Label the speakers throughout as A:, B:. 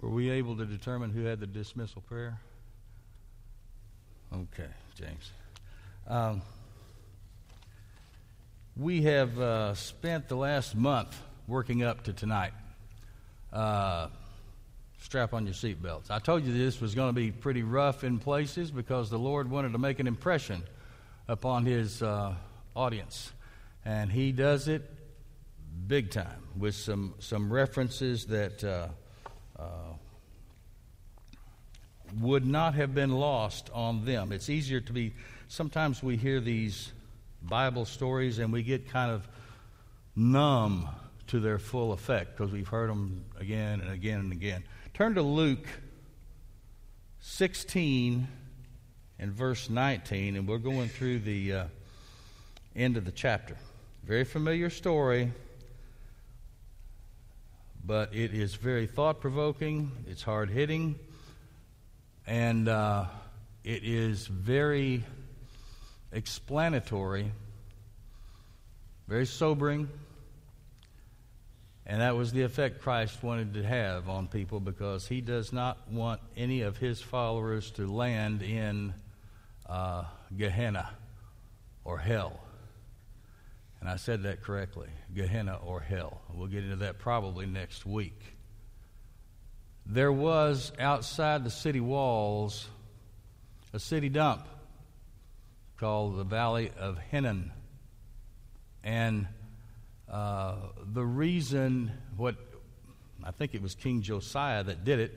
A: Were we able to determine who had the dismissal prayer? Okay, James. Um, we have uh, spent the last month working up to tonight. Uh, strap on your seatbelts. I told you this was going to be pretty rough in places because the Lord wanted to make an impression upon His uh, audience, and He does it big time with some some references that would not have been lost on them. It's easier to be. Sometimes we hear these Bible stories and we get kind of numb to their full effect because we've heard them again and again and again. Turn to Luke 16 and verse 19, and we're going through the uh, end of the chapter. Very familiar story, but it is very thought provoking, it's hard hitting, and uh, it is very explanatory, very sobering. And that was the effect Christ wanted to have on people because he does not want any of his followers to land in uh, Gehenna or hell. And I said that correctly Gehenna or hell. We'll get into that probably next week. There was outside the city walls a city dump called the Valley of Hinnom. And uh, the reason, what I think it was King Josiah that did it,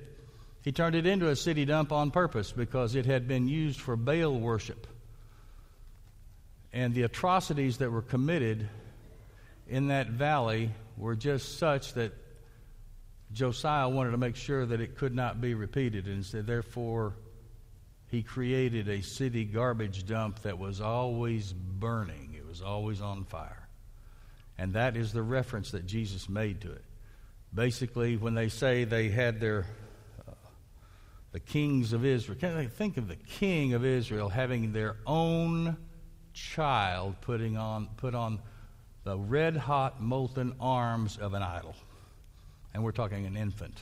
A: he turned it into a city dump on purpose because it had been used for Baal worship. And the atrocities that were committed in that valley were just such that Josiah wanted to make sure that it could not be repeated, and said, therefore, he created a city garbage dump that was always burning, it was always on fire. And that is the reference that Jesus made to it. Basically, when they say they had their uh, the kings of Israel, can they think of the king of Israel having their own child putting on put on the red hot molten arms of an idol? And we're talking an infant.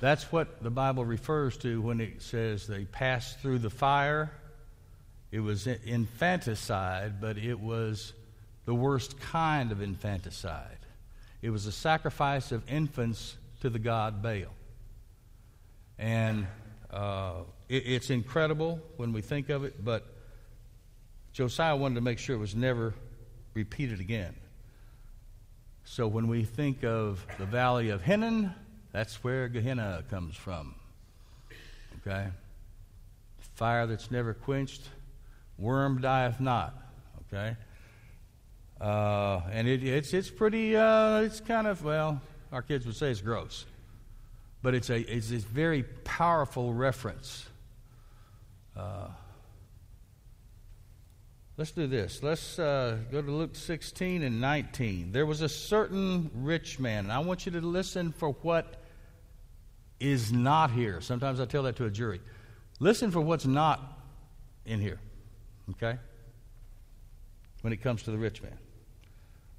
A: That's what the Bible refers to when it says they passed through the fire. It was infanticide, but it was the worst kind of infanticide. It was a sacrifice of infants to the god Baal. And uh, it, it's incredible when we think of it, but Josiah wanted to make sure it was never repeated again. So when we think of the valley of Hinnom, that's where Gehenna comes from. Okay? Fire that's never quenched, worm dieth not. Okay? Uh, and it, it's, it's pretty, uh, it's kind of, well, our kids would say it's gross. But it's a, it's a very powerful reference. Uh, let's do this. Let's uh, go to Luke 16 and 19. There was a certain rich man, and I want you to listen for what is not here. Sometimes I tell that to a jury. Listen for what's not in here, okay? When it comes to the rich man.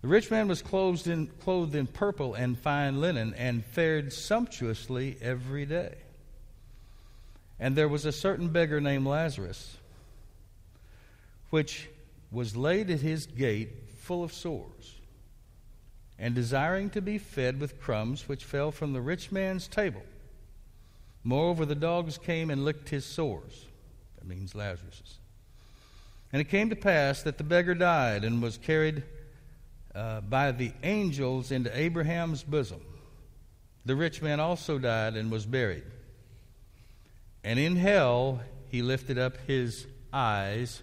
A: The rich man was clothed in, clothed in purple and fine linen and fared sumptuously every day. And there was a certain beggar named Lazarus, which was laid at his gate full of sores, and desiring to be fed with crumbs which fell from the rich man's table. Moreover, the dogs came and licked his sores. That means Lazarus's. And it came to pass that the beggar died and was carried uh, by the angels into Abraham's bosom. The rich man also died and was buried. And in hell he lifted up his eyes,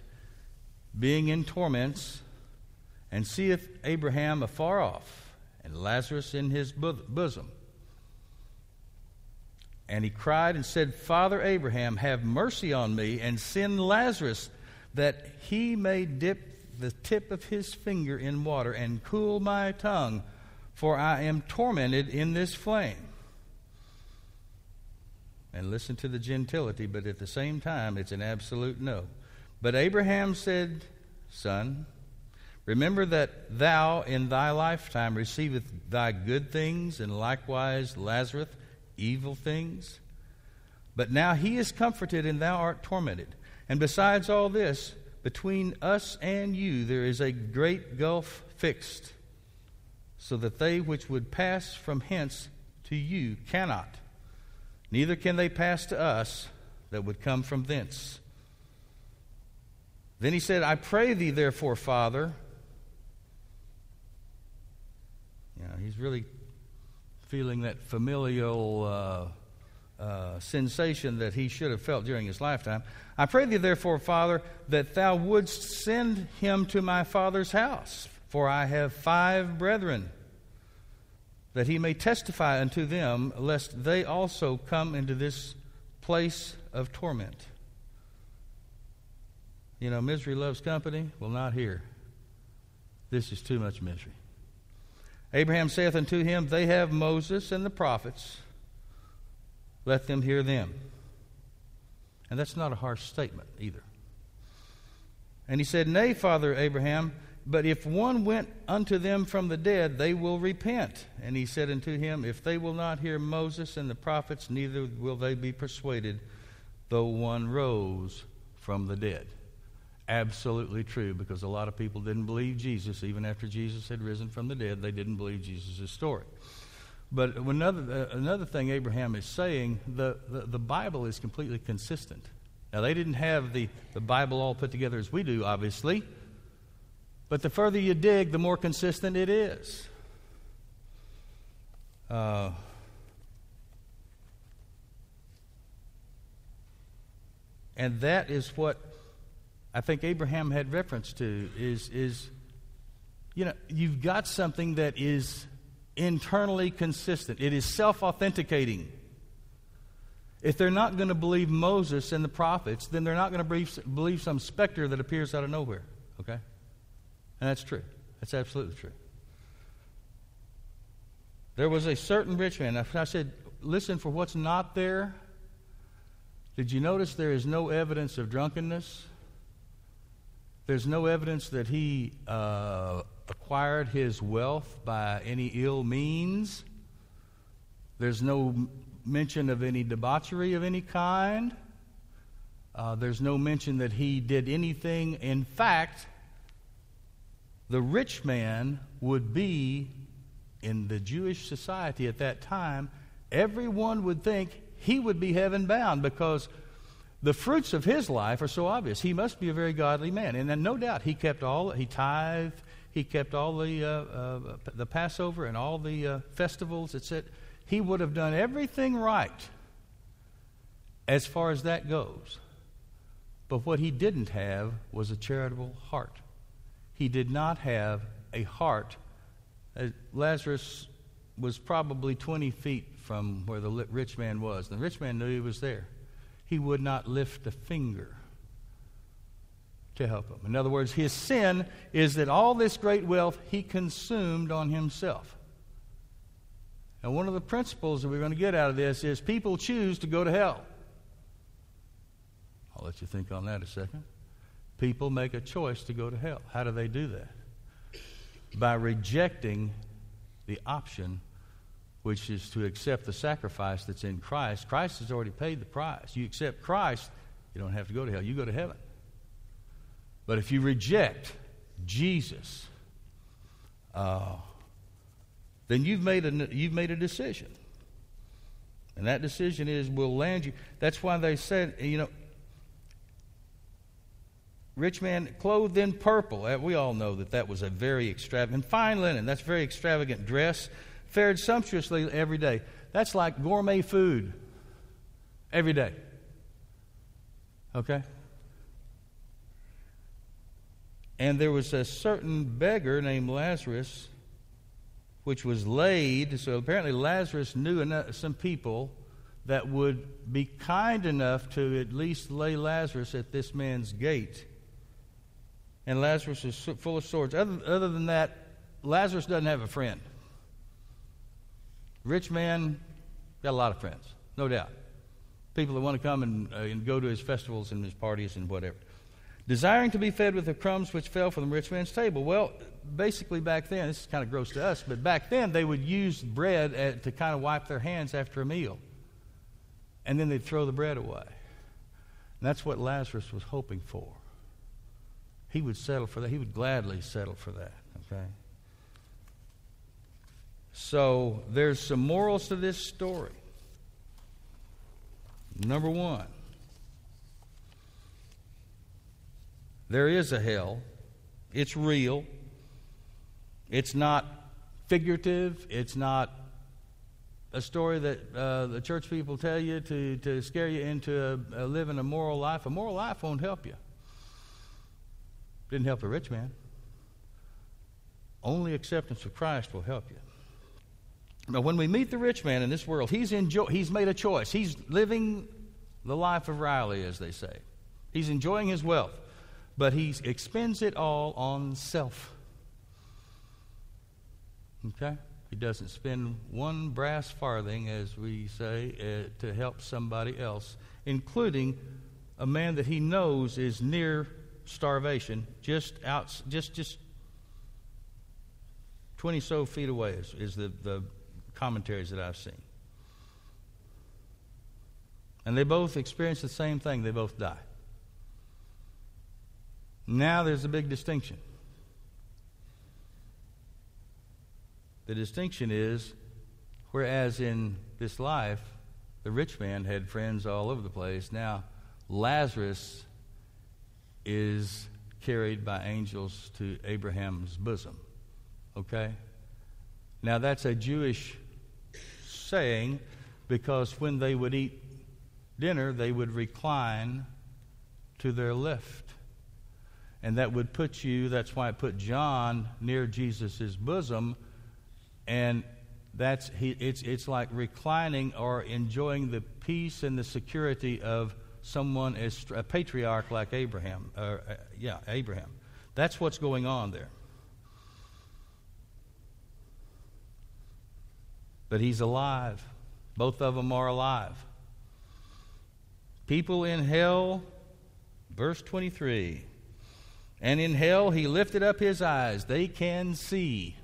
A: being in torments, and seeth Abraham afar off, and Lazarus in his bosom. And he cried and said, Father Abraham, have mercy on me, and send Lazarus that he may dip the tip of his finger in water and cool my tongue, for I am tormented in this flame. And listen to the gentility, but at the same time, it's an absolute no. But Abraham said, Son, remember that thou in thy lifetime receiveth thy good things, and likewise Lazarus evil things? But now he is comforted, and thou art tormented. And besides all this, between us and you there is a great gulf fixed, so that they which would pass from hence to you cannot, neither can they pass to us that would come from thence. Then he said, I pray thee, therefore, Father. You know, he's really feeling that familial uh, uh, sensation that he should have felt during his lifetime. I pray thee, therefore, Father, that thou wouldst send him to my father's house, for I have five brethren, that he may testify unto them, lest they also come into this place of torment. You know, misery loves company. Well, not here. This is too much misery. Abraham saith unto him, They have Moses and the prophets. Let them hear them. And that's not a harsh statement either. And he said, Nay, Father Abraham, but if one went unto them from the dead, they will repent. And he said unto him, If they will not hear Moses and the prophets, neither will they be persuaded, though one rose from the dead absolutely true because a lot of people didn't believe Jesus even after Jesus had risen from the dead. They didn't believe Jesus' story. But another, uh, another thing Abraham is saying, the, the, the, Bible is completely consistent. Now, they didn't have the, the Bible all put together as we do, obviously. But the further you dig, the more consistent it is. Uh, and that is what I think Abraham had reference to is, is you know, you've got something that is internally consistent, it is self authenticating. If they're not going to believe Moses and the prophets, then they're not going to believe, believe some specter that appears out of nowhere. Okay? And that's true. That's absolutely true. There was a certain rich man. I said, listen for what's not there. Did you notice there is no evidence of drunkenness? There's no evidence that he uh, acquired his wealth by any ill means. There's no mention of any debauchery of any kind. Uh, there's no mention that he did anything. In fact, the rich man would be in the Jewish society at that time, everyone would think he would be heaven bound because the fruits of his life are so obvious. He must be a very godly man. And then, no doubt, he kept all, he tithed, he kept all the, uh, uh, the Passover and all the uh, festivals, etc. He would have done everything right as far as that goes. But what he didn't have was a charitable heart. He did not have a heart. Uh, Lazarus was probably 20 feet from where the rich man was. The rich man knew he was there he would not lift a finger to help him. In other words, his sin is that all this great wealth he consumed on himself. And one of the principles that we're going to get out of this is people choose to go to hell. I'll let you think on that a second. People make a choice to go to hell. How do they do that? By rejecting the option which is to accept the sacrifice that's in Christ. Christ has already paid the price. You accept Christ, you don't have to go to hell, you go to heaven. But if you reject Jesus, uh, then you've made, a, you've made a decision. And that decision is will land you. That's why they said, you know, rich man clothed in purple. Uh, we all know that that was a very extravagant, fine linen. That's very extravagant dress fared sumptuously every day. That's like gourmet food every day. Okay? And there was a certain beggar named Lazarus, which was laid. So apparently, Lazarus knew enough, some people that would be kind enough to at least lay Lazarus at this man's gate. And Lazarus is full of swords. Other, other than that, Lazarus doesn't have a friend. Rich man, got a lot of friends, no doubt. People that want to come and, uh, and go to his festivals and his parties and whatever. desiring to be fed with the crumbs which fell from the rich man's table. Well, basically, back then, this is kind of gross to us, but back then they would use bread at, to kind of wipe their hands after a meal. And then they'd throw the bread away. And that's what Lazarus was hoping for. He would settle for that. He would gladly settle for that. Okay? So there's some morals to this story. Number one, there is a hell. It's real. It's not figurative. It's not a story that uh, the church people tell you to, to scare you into a, a living a moral life. A moral life won't help you. Didn't help the rich man. Only acceptance of Christ will help you. But when we meet the rich man in this world, he's, enjoy- he's made a choice. He's living the life of Riley, as they say. He's enjoying his wealth, but he expends it all on self. Okay? He doesn't spend one brass farthing, as we say, uh, to help somebody else, including a man that he knows is near starvation, just out, just just twenty so feet away is, is the, the commentaries that I've seen. And they both experience the same thing, they both die. Now there's a big distinction. The distinction is whereas in this life, the rich man had friends all over the place, now Lazarus is carried by angels to Abraham's bosom. Okay? Now that's a Jewish saying because when they would eat dinner, they would recline to their left. And that would put you, that's why it put John near Jesus' bosom. And that's, he, it's, it's like reclining or enjoying the peace and the security of someone as a patriarch like Abraham. Uh, uh, yeah, Abraham. That's what's going on there. But he's alive. Both of them are alive. People in hell, verse 23. And in hell he lifted up his eyes. They can see.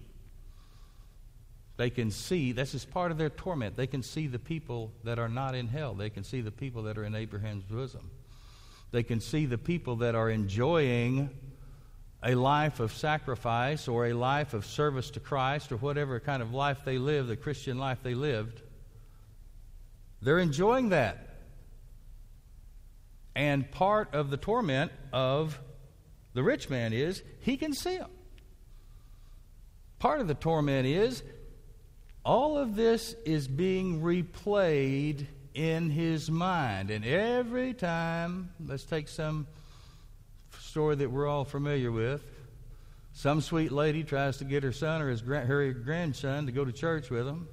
A: They can see, this is part of their torment. They can see the people that are not in hell. They can see the people that are in Abraham's bosom. They can see the people that are enjoying a life of sacrifice or a life of service to Christ or whatever kind of life they live, the Christian life they lived. They're enjoying that. And part of the torment of the rich man is he can see them. Part of the torment is all of this is being replayed in his mind. And every time, let's take some story that we're all familiar with. Some sweet lady tries to get her son or his her grandson to go to church with him.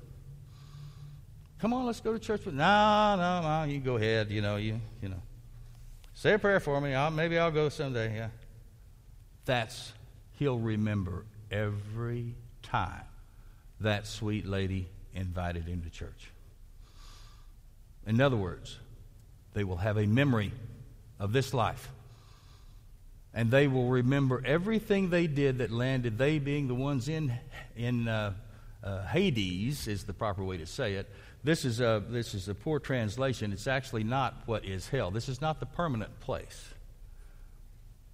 A: Come on, let's go to church with. No, no, no. You go ahead. You know, you you know. Say a prayer for me. I'll, maybe I'll go someday. Yeah. That's he'll remember every time that sweet lady invited him to church. In other words, they will have a memory of this life. And they will remember everything they did that landed, they being the ones in, in uh, uh, Hades, is the proper way to say it. This is, a, this is a poor translation. It's actually not what is hell. This is not the permanent place.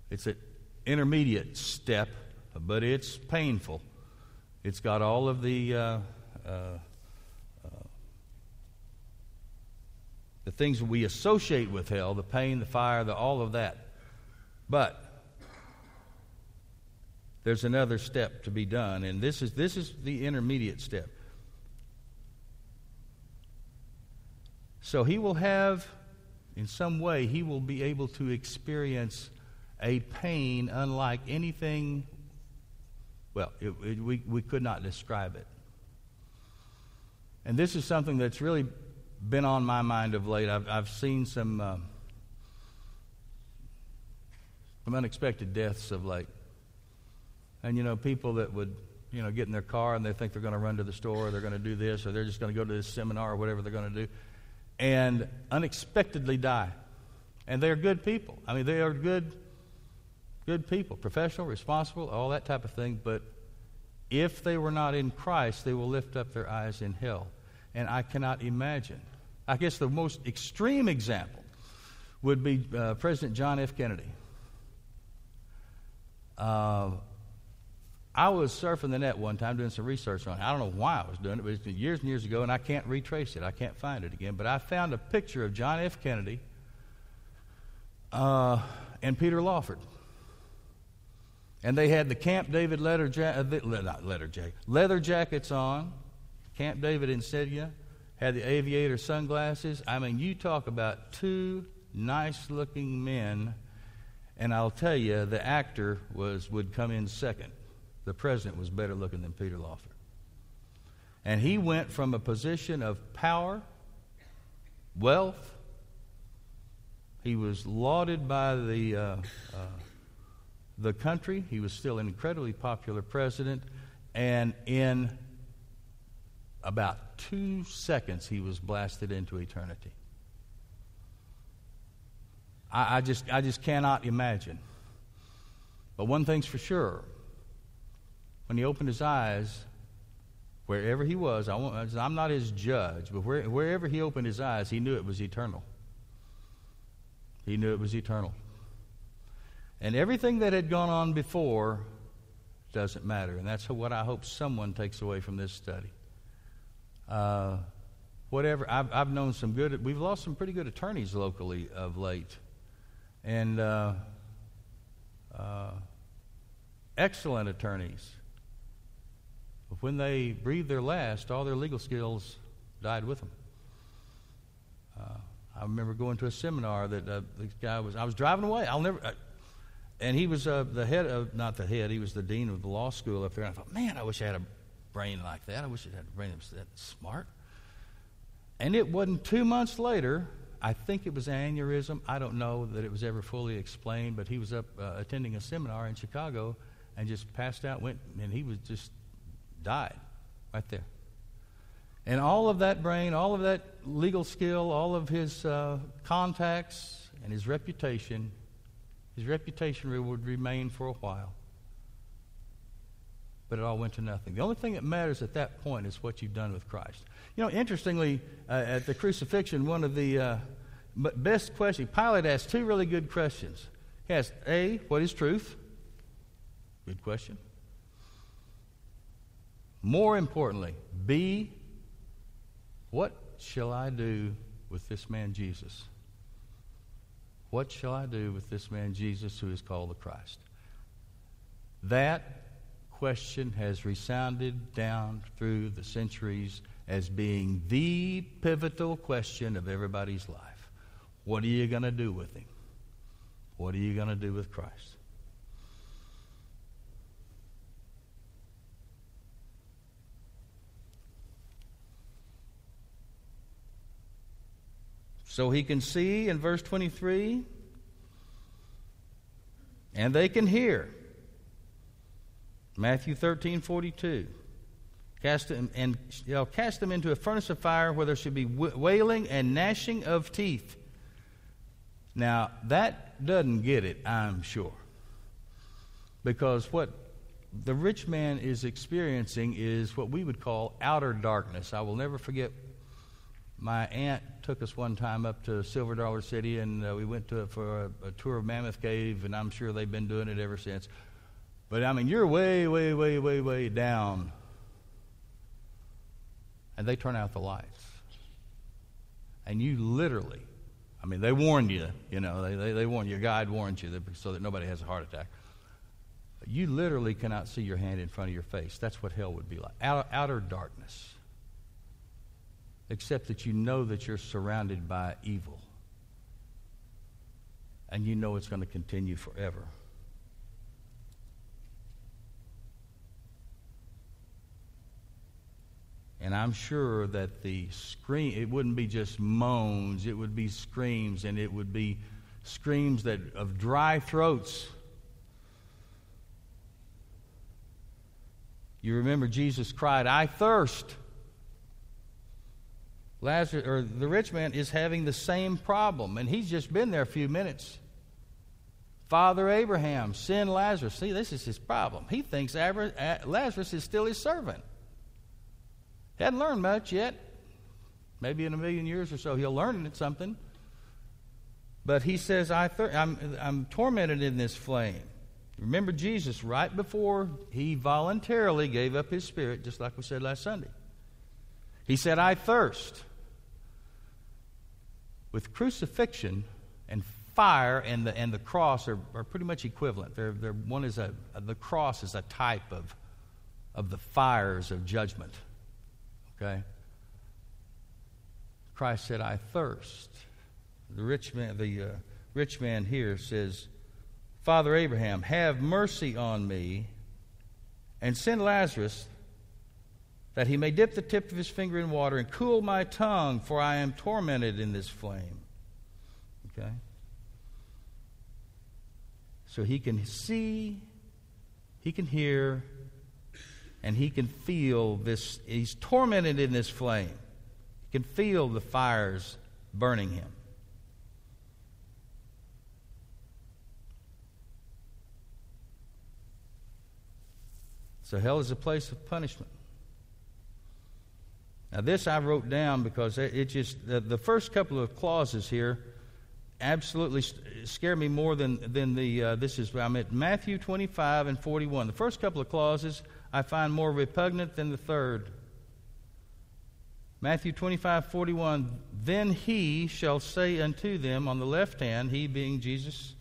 A: It's an intermediate step, but it's painful. It's got all of the uh, uh, uh, the things we associate with hell, the pain, the fire, the, all of that. But there's another step to be done, and this is this is the intermediate step. So he will have, in some way, he will be able to experience a pain unlike anything well, it, it, we, we could not describe it. And this is something that's really been on my mind of late. I've, I've seen some, uh, some unexpected deaths of late. And, you know, people that would, you know, get in their car and they think they're going to run to the store or they're going to do this or they're just going to go to this seminar or whatever they're going to do and unexpectedly die. And they're good people. I mean, they are good good people, professional, responsible, all that type of thing, but if they were not in Christ, they will lift up their eyes in hell. And I cannot imagine. I guess the most extreme example would be uh, President John F. Kennedy. Uh, I was surfing the net one time doing some research on it. I don't know why I was doing it, but it's been years and years ago, and I can't retrace it. I can't find it again. But I found a picture of John F. Kennedy uh, and Peter Lawford. And they had the Camp David leather, ja- uh, not leather, jacket, leather jackets on, Camp David insignia, had the aviator sunglasses. I mean, you talk about two nice looking men, and I'll tell you, the actor was, would come in second the president was better looking than Peter Lawford. And he went from a position of power, wealth, he was lauded by the, uh, uh, the country. He was still an incredibly popular president. And in about two seconds, he was blasted into eternity. I, I, just, I just cannot imagine. But one thing's for sure when he opened his eyes, wherever he was, I am not his judge, but where, wherever he opened his eyes, he knew it was eternal. He knew it was eternal. And everything that had gone on before doesn't matter. And that's what I hope someone takes away from this study. Uh, whatever, I've, I've known some good, we've lost some pretty good attorneys locally of late. And uh, uh, excellent attorneys. But when they breathed their last, all their legal skills died with them. Uh, I remember going to a seminar that uh, this guy was. I was driving away. I'll never. Uh, and he was uh, the head of not the head. He was the dean of the law school up there. And I thought, man, I wish I had a brain like that. I wish I had a brain that smart. And it wasn't two months later. I think it was aneurysm. I don't know that it was ever fully explained, but he was up uh, attending a seminar in Chicago and just passed out. Went and he was just died right there. And all of that brain, all of that legal skill, all of his uh, contacts, and his reputation, his reputation would remain for a while. But it all went to nothing. The only thing that matters at that point is what you've done with Christ. You know, interestingly, uh, at the crucifixion, one of the uh, best questions, Pilate asked two really good questions. He asked, A, what is truth? Good question. More importantly, B, what shall I do with this man Jesus? What shall I do with this man Jesus who is called the Christ? That question has resounded down through the centuries as being the pivotal question of everybody's life. What are you going to do with him? What are you going to do with Christ? So he can see in verse 23, and they can hear. Matthew 13, 42. Cast them, and know, cast them into a furnace of fire where there should be wailing and gnashing of teeth. Now, that doesn't get it, I'm sure. Because what the rich man is experiencing is what we would call outer darkness. I will never forget my aunt took us one time up to Silver Dollar City, and uh, we went to it for a, a, tour of Mammoth Cave, and I'm sure they've been doing it ever since. But I mean, you're way, way, way, way, way down, and they turn out the lights, and you literally, I mean, they warned you, you know, they they, they warned your guide warns you that, so that nobody has a heart attack. But you literally cannot see your hand in front of your face. That's what hell would be like. Outer, outer darkness except that you know that you're surrounded by evil. And you know it's going to continue forever. And I'm sure that the scream, it wouldn't be just moans, it would be screams, and it would be screams that of dry throats. You remember Jesus cried, I thirst. Lazarus or the rich man is having the same problem, and he's just been there a few minutes. Father Abraham, send Lazarus. See, this is his problem. He thinks Lazarus is still his servant. Hadn't learned much yet. Maybe in a million years or so he'll learn something. But he says, I I'm, I'm tormented in this flame. Remember Jesus, right before he voluntarily gave up his spirit, just like we said last Sunday. He said, I thirst. With crucifixion and fire and the, and the cross are, are pretty much equivalent. They're, they're, one is a, the cross is a type of, of the fires of judgment. Okay? Christ said, I thirst. The rich man, the uh, rich man here says, Father Abraham, have mercy on me and send Lazarus that he may dip the tip of his finger in water and cool my tongue, for I am tormented in this flame. Okay? So he can see, he can hear, and he can feel this. He's tormented in this flame. He can feel the fires burning him. So hell is a place of punishment. Now, this I wrote down because it just, the, the first couple of clauses here absolutely scare me more than, than the, uh, this is, I'm at Matthew 25 and 41. The first couple of clauses I find more repugnant than the third. Matthew 25, 41. Then he shall say unto them on the left hand, he being Jesus,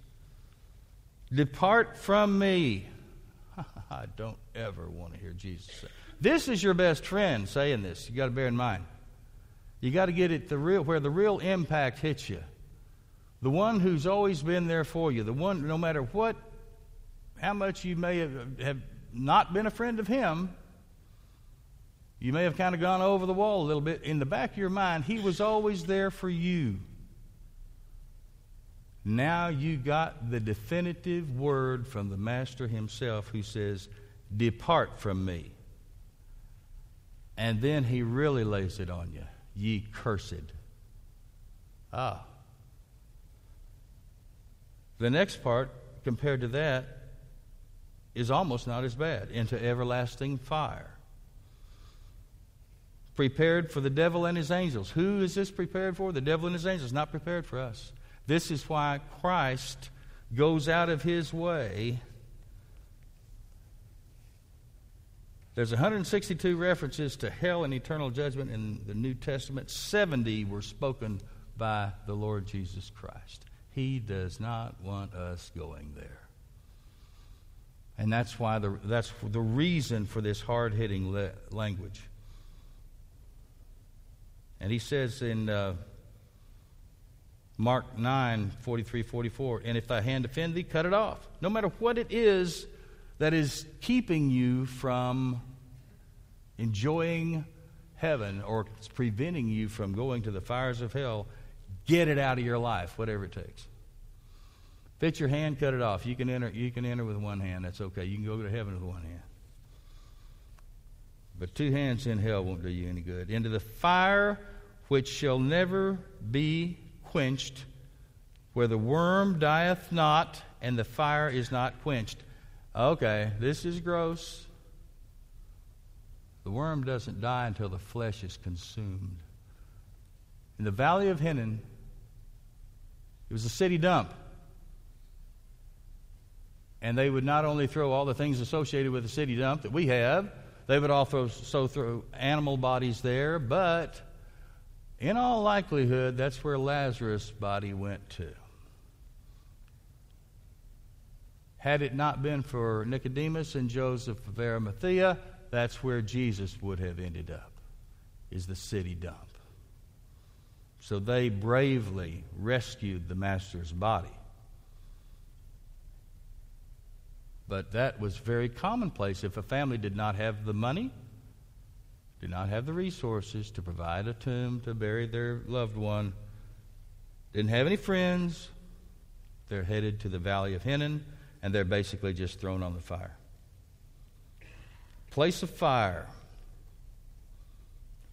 A: Depart from me. I don't ever want to hear Jesus say. This is your best friend saying this. You got to bear in mind. You got to get it the real where the real impact hits you. The one who's always been there for you. The one, no matter what, how much you may have, have not been a friend of him, you may have kind of gone over the wall a little bit. In the back of your mind, he was always there for you. Now you got the definitive word from the Master himself who says, Depart from me. And then he really lays it on you. Ye cursed. Ah. The next part, compared to that, is almost not as bad into everlasting fire. Prepared for the devil and his angels. Who is this prepared for? The devil and his angels. Not prepared for us. This is why Christ goes out of his way. There's 162 references to hell and eternal judgment in the New Testament. 70 were spoken by the Lord Jesus Christ. He does not want us going there. And that's why the, that's the reason for this hard hitting le- language. And he says in uh, Mark 9, 43, 44. And if thy hand offend thee, cut it off. No matter what it is that is keeping you from enjoying heaven or preventing you from going to the fires of hell, get it out of your life, whatever it takes. If it's your hand, cut it off. You can enter, you can enter with one hand. That's okay. You can go to heaven with one hand. But two hands in hell won't do you any good. Into the fire which shall never be quenched, where the worm dieth not and the fire is not quenched. Okay, this is gross. The worm doesn't die until the flesh is consumed. In the valley of Hinnom, it was a city dump. And they would not only throw all the things associated with the city dump that we have, they would also throw animal bodies there, but in all likelihood, that's where Lazarus' body went to. Had it not been for Nicodemus and Joseph of Arimathea, that's where Jesus would have ended up, is the city dump. So they bravely rescued the master's body. But that was very commonplace. If a family did not have the money, did not have the resources to provide a tomb to bury their loved one, didn't have any friends, they're headed to the Valley of Hinnom, and they're basically just thrown on the fire. Place of fire.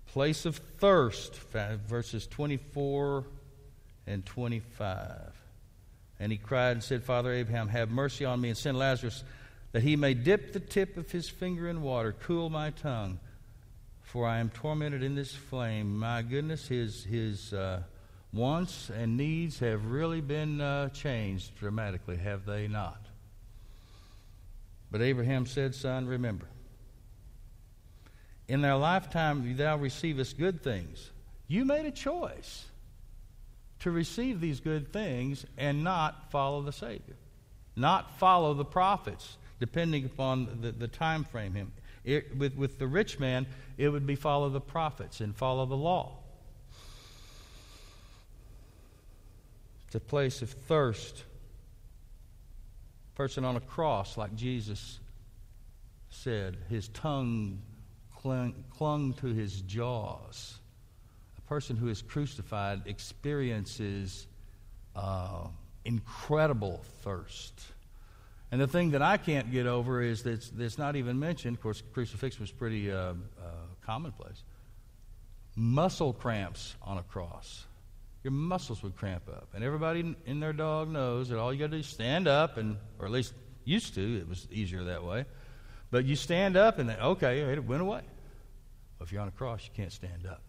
A: Place of thirst, verses 24 and 25. And he cried and said, Father Abraham, have mercy on me and send Lazarus that he may dip the tip of his finger in water, cool my tongue, for I am tormented in this flame. My goodness, his, his uh, wants and needs have really been uh, changed dramatically, have they not? But Abraham said, Son, remember, in their lifetime thou receivest good things. You made a choice to receive these good things and not follow the Savior, not follow the prophets, depending upon the, the time frame. Him. It, with, with the rich man, it would be follow the prophets and follow the law. It's a place of thirst. Person on a cross, like Jesus said, his tongue clung, clung to his jaws A person who is crucified experiences uh, incredible thirst. And the thing that I can't get over is that that's not even mentioned. Of course, crucifixion was pretty uh, uh, commonplace. Muscle cramps on a cross. Your muscles would cramp up. And everybody in their dog knows that all you got to do is stand up, and or at least used to. It was easier that way. But you stand up, and then, okay, it went away. Well, if you're on a cross, you can't stand up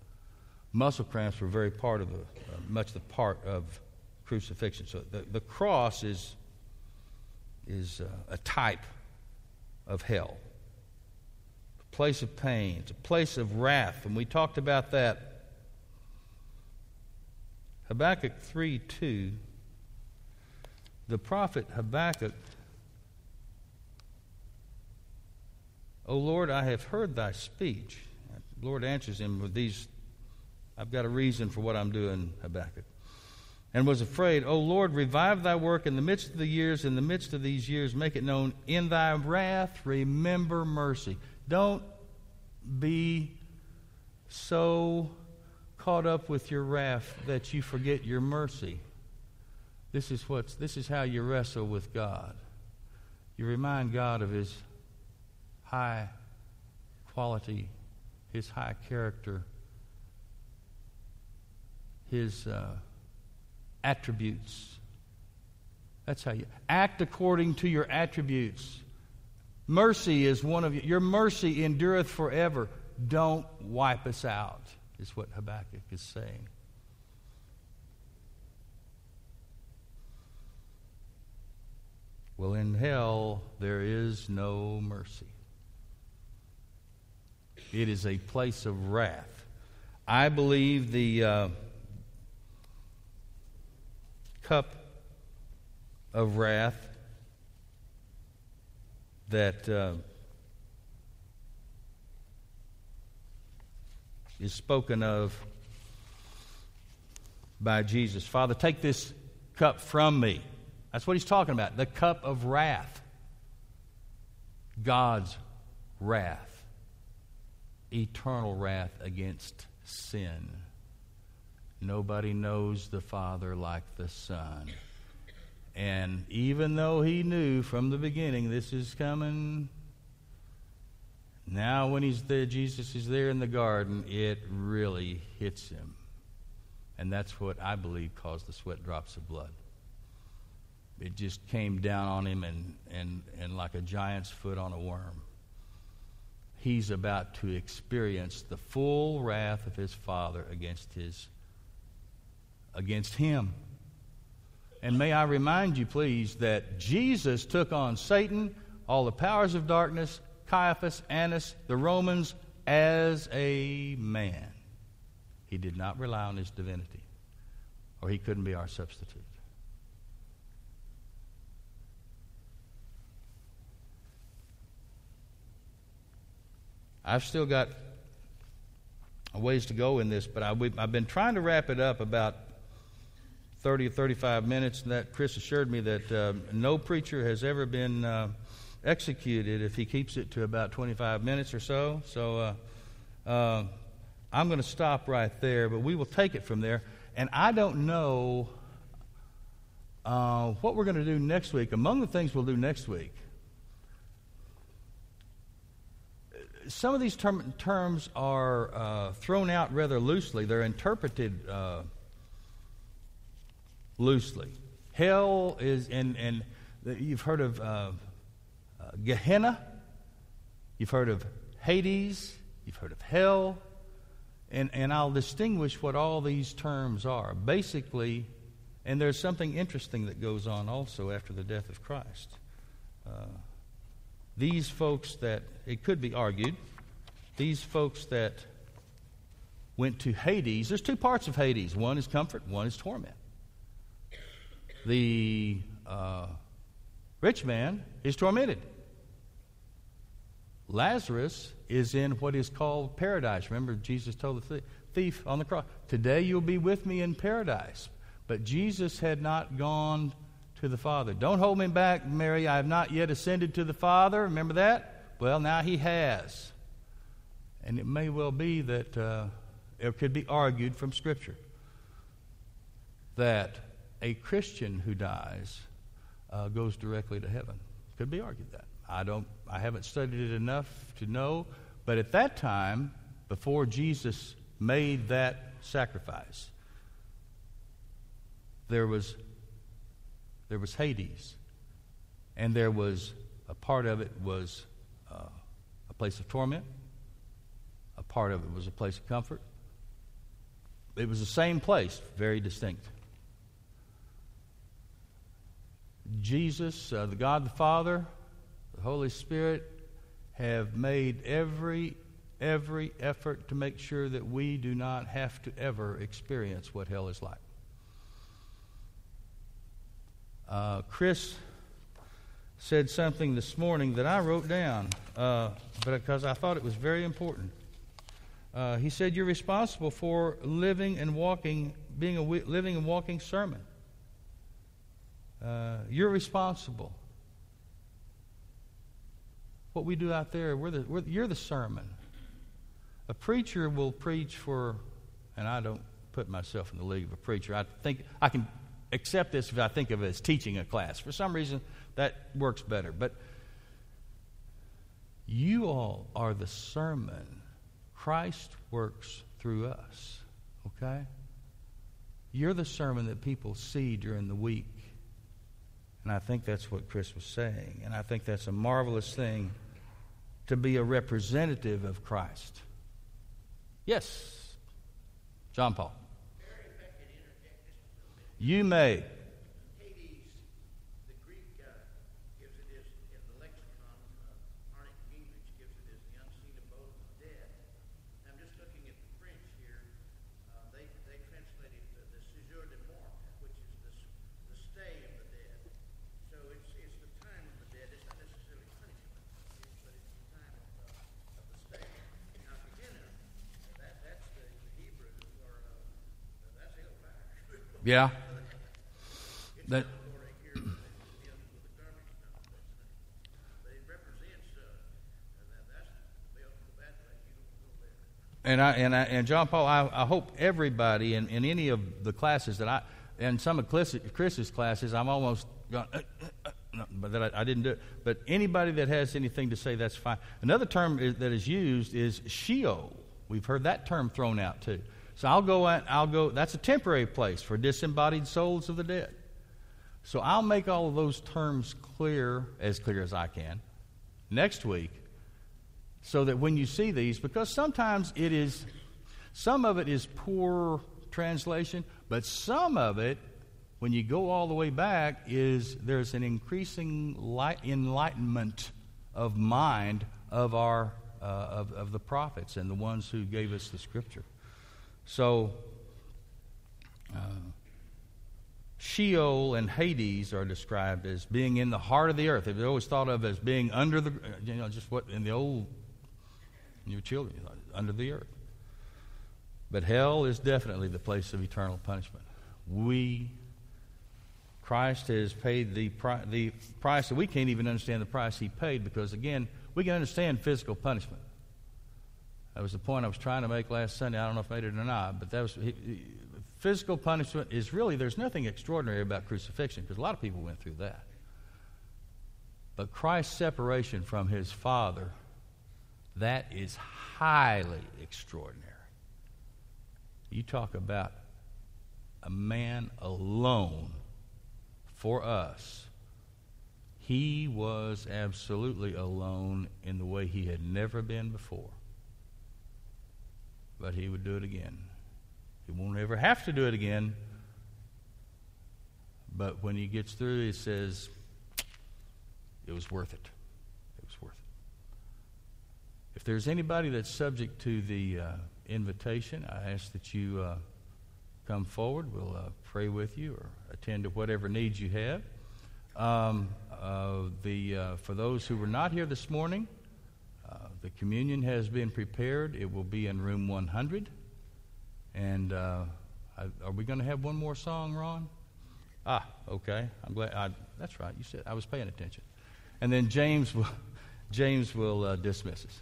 A: muscle cramps were very part of the, uh, much the part of crucifixion. So the, the cross is, is uh, a type of hell, a place of pain, it's a place of wrath, and we talked about that. Habakkuk 3 2, the prophet Habakkuk, O Lord, I have heard thy speech. The Lord answers him with these I've got a reason for what I'm doing, Habakkuk. And was afraid, O Lord, revive thy work in the midst of the years, in the midst of these years, make it known. In thy wrath, remember mercy. Don't be so caught up with your wrath that you forget your mercy. This is what's this is how you wrestle with God. You remind God of his high quality, his high character his uh, attributes. That's how you act according to your attributes. Mercy is one of you. Your mercy endureth forever. Don't wipe us out, is what Habakkuk is saying. Well, in hell, there is no mercy. It is a place of wrath. I believe the. Uh, cup of wrath that uh, is spoken of by Jesus. Father, take this cup from me. That's what he's talking about the cup of wrath. God's wrath, eternal wrath against sin. Nobody knows the Father like the Son. And even though he knew from the beginning this is coming, now when he's there, Jesus is there in the garden, it really hits him. And that's what I believe caused the sweat drops of blood. It just came down on him and, and, and like a giant's foot on a worm. He's about to experience the full wrath of his Father against his against him. And may I remind you, please, that Jesus took on Satan, all the powers of darkness, Caiaphas, Annas, the Romans, as a man. He did not rely on his divinity, or he couldn't be our substitute. I've still got a ways to go in this, but I, have been trying to wrap it up about 30 or 35 minutes, and that Chris assured me that uh, no preacher has ever been uh, executed if he keeps it to about 25 minutes or so. So uh, uh I'm going to stop right there, but we will take it from there. And I don't know uh, what we're going to do next week. Among the things we'll do next week, some of these term- terms are uh, thrown out rather loosely. They're interpreted loosely. Hell is, and, and you've heard of uh, uh, Gehenna, you've heard of Hades, you've heard of hell, and, and I'll distinguish what all these terms are. Basically, and there's something interesting that goes on also after the death of Christ. Uh, these folks that, it could be argued, these folks that went to Hades, there's two parts of Hades one is comfort, one is torment. The uh, rich man is tormented. Lazarus is in what is called paradise. Remember, Jesus told the thief on the cross, Today you'll be with me in paradise. But Jesus had not gone to the Father. Don't hold me back, Mary. I have not yet ascended to the Father. Remember that? Well, now he has. And it may well be that uh, it could be argued from Scripture that a Christian who dies uh, goes directly to heaven. Could be argued that. I don't. I haven't studied it enough to know. But at that time, before Jesus made that sacrifice, there was there was Hades, and there was a part of it was uh, a place of torment. A part of it was a place of comfort. It was the same place, very distinct. Jesus, uh, the God the Father, the Holy Spirit have made every every effort to make sure that we do not have to ever experience what hell is like. Uh, Chris said something this morning that I wrote down, uh, because I thought it was very important. Uh, he said, "You're responsible for living and walking, being a living and walking sermon. Uh, you're responsible. What we do out there, we're the, we're, you're the sermon. A preacher will preach for, and I don't put myself in the league of a preacher. I think I can accept this if I think of it as teaching a class. For some reason, that works better. But you all are the sermon. Christ works through us. Okay? You're the sermon that people see during the week. And I think that's what Chris was saying. And I think that's a marvelous thing to be a representative of Christ. Yes, John Paul. You may. Yeah. That. And I and I, and John Paul, I, I hope everybody in, in any of the classes that I and some of Chris's classes, I'm almost going, uh, uh, uh, but that I, I, didn't do it. But anybody that has anything to say, that's fine. Another term is, that is used is Sheol. We've heard that term thrown out too. So I'll go I'll go, that's a temporary place for disembodied souls of the dead. So I'll make all of those terms clear, as clear as I can, next week, so that when you see these, because sometimes it is, some of it is poor translation, but some of it, when you go all the way back, is there's an increasing light, enlightenment of mind of our uh, of, of the prophets and the ones who gave us the scripture. So, uh, Sheol and Hades are described as being in the heart of the earth. They've always thought of as being under the, you know, just what in the old, your children, under the earth. But hell is definitely the place of eternal punishment. We, Christ has paid the, pri- the price that we can't even understand the price he paid because, again, we can understand physical punishment. That was the point I was trying to make last Sunday. I don't know if I made it or not, but that was he, he, physical punishment is really there's nothing extraordinary about crucifixion because a lot of people went through that. But Christ's separation from his Father, that is highly extraordinary. You talk about a man alone for us, he was absolutely alone in the way he had never been before. But he would do it again. He won't ever have to do it again. But when he gets through, he says, it was worth it. It was worth it. If there's anybody that's subject to the uh, invitation, I ask that you uh, come forward. We'll uh, pray with you or attend to whatever needs you have. Um, uh, the, uh, for those who were not here this morning, the communion has been prepared. It will be in room 100. And I, are we going to have one more song, Ron? Ah, okay. I'm glad. I, that's right. You said I was paying attention. And then James will, James will dismiss us.